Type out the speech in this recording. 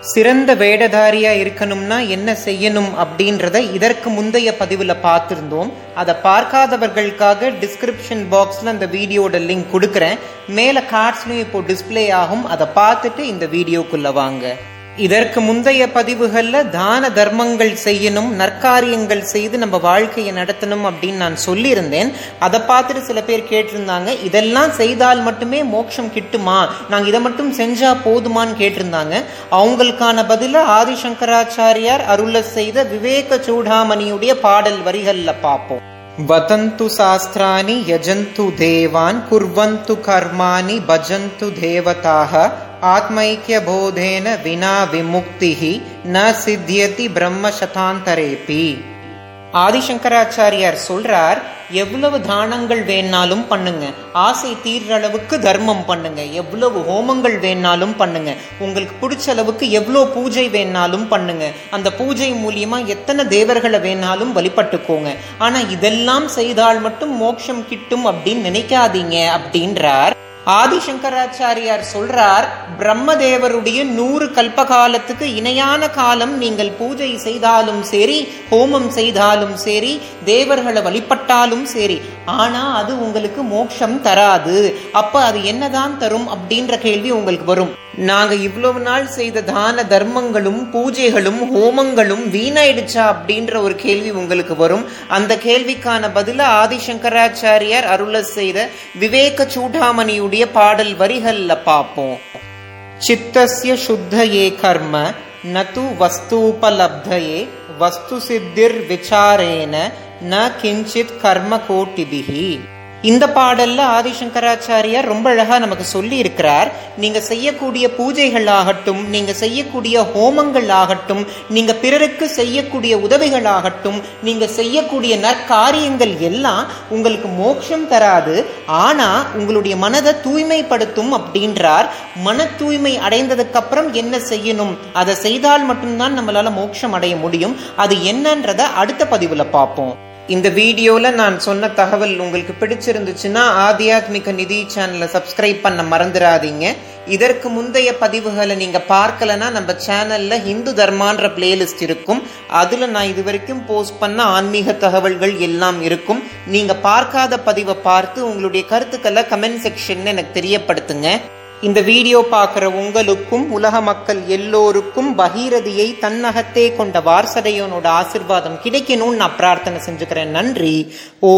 சிறந்த வேடதாரியா இருக்கணும்னா என்ன செய்யணும் அப்படின்றத இதற்கு முந்தைய பதிவுல பார்த்துருந்தோம். அதை பார்க்காதவர்களுக்காக டிஸ்கிரிப்ஷன் பாக்ஸ்ல அந்த வீடியோட லிங்க் கொடுக்குறேன். மேல கார்ட்ஸ்லயும் இப்போ டிஸ்ப்ளே ஆகும். அதை பார்த்துட்டு இந்த வீடியோக்குள்ள வாங்க. இதற்கு முந்தைய பதிவுகள்ல தான தர்மங்கள் செய்யணும் நற்காரியங்கள் செய்து நம்ம வாழ்க்கையை நடத்தணும் அப்படின்னு நான் சொல்லியிருந்தேன். அதை பார்த்துட்டு சில பேர் கேட்டிருந்தாங்க இதெல்லாம் செய்தால் மட்டுமே மோட்சம் கிட்டுமா? நாங்கள் இதை மட்டும் செஞ்சா போதுமான்னு கேட்டிருந்தாங்க. அவங்களுக்கான பதில ஆதிசங்கராச்சாரியார் அருள செய்த விவேக சூடாமணியுடைய பாடல் வரிகள்ல பார்ப்போம். வதந்து சாஸ்திராணி யஜந்து தேவான் குர்வந்து கர்மாணி பஜந்து தேவதாக ஆத்மைக்கியபோதேன வினா விமுக்திஹி ந சித்தியதி பிரம்ம சதாந்தரேபி ஆதிசங்கராச்சாரியார் சொல்றார் எவ்வளவு தானங்கள் வேணாலும் பண்ணுங்க. ஆசை தீர்ற அளவுக்கு தர்மம் பண்ணுங்க. எவ்வளவு ஹோமங்கள் வேணாலும் பண்ணுங்க. உங்களுக்கு பிடிச்ச அளவுக்கு எவ்வளோ பூஜை வேணாலும் பண்ணுங்க. அந்த பூஜை மூலியமா எத்தனை தேவர்களை வேணாலும் வழிபட்டுக்கோங்க. ஆனா இதெல்லாம் செய்தால் மட்டும் மோட்சம் கிட்டும் அப்படின்னு நினைக்காதீங்க அப்படின்றார் ஆதிசங்கராச்சாரியார் சொல்றார் பிரம்மதேவருடைய நூறு கல்ப காலத்துக்கு இணையான காலம் நீங்கள் பூஜை செய்தாலும் சரி ஹோமம் செய்தாலும் சரி தேவர்களை வழிபட்டாலும் சரி ஆனா அது உங்களுக்கு மோட்சம் தராது. அப்ப அது என்னதான் தரும் அப்படின்ற கேள்வி உங்களுக்கு வரும். நாங்க இவ்வளவு நாள் செய்த தான தர்மங்களும் பூஜைகளும் ஹோமங்களும் வீணாயிடுச்சா அப்படின்ற ஒரு கேள்வி உங்களுக்கு வரும். அந்த கேள்விக்கான பதில ஆதிசங்கராச்சாரியார் அருள செய்த விவேக சூடாமணியுடைய பாடல் வரிகள்ல பார்ப்போம் சித்தசிய சுத்தயே கர்ம நது வஸ்தூபலப்தயே வஸ்து சித்திர் விசாரேன ந கிஞ்சித் கர்ம கோட்டிபிகி இந்த பாடல்ல ஆதிசங்கராச்சாரியார் ரொம்ப அழகா நமக்கு சொல்லி இருக்கிறார் நீங்க செய்யக்கூடிய பூஜைகள் ஆகட்டும் நீங்க செய்யக்கூடிய ஹோமங்கள் ஆகட்டும் நீங்க பிறருக்கு செய்யக்கூடிய உதவிகள் ஆகட்டும் நீங்க செய்யக்கூடிய நற்காரியங்கள் எல்லாம் உங்களுக்கு மோட்சம் தராது. ஆனா உங்களுடைய மனதை தூய்மைப்படுத்தும் அப்படின்றார். மன தூய்மை அடைந்ததுக்கு அப்புறம் என்ன செய்யணும்? அதை செய்தால் மட்டும்தான் நம்மளால மோட்சம் அடைய முடியும். அது என்னன்றத அடுத்த பதிவுல பார்ப்போம். இந்த வீடியோவில் நான் சொன்ன தகவல் உங்களுக்கு பிடிச்சிருந்துச்சுன்னா ஆத்தியாத்மிக நிதி சேனலை சப்ஸ்கிரைப் பண்ண மறந்துடாதீங்க. இதற்கு முந்தைய பதிவுகளை நீங்கள் பார்க்கலனா நம்ம சேனலில் ஹிந்து தர்மான்ற பிளேலிஸ்ட் இருக்கும். அதில் நான் இது வரைக்கும் போஸ்ட் பண்ண ஆன்மீக தகவல்கள் எல்லாம் இருக்கும். நீங்கள் பார்க்காத பதிவை பார்த்து உங்களுடைய கருத்துக்களை கமெண்ட் செக்ஷன்ல எனக்கு தெரியப்படுத்துங்க. இந்த வீடியோ பார்க்குற உங்களுக்கும் உலக மக்கள் எல்லோருக்கும் பகீரதியை தன்னகத்தே கொண்ட வாரசதையோனோட ஆசிர்வாதம் கிடைக்கணும்னு நான் பிரார்த்தனை செஞ்சுக்கிறேன். நன்றி. ஓ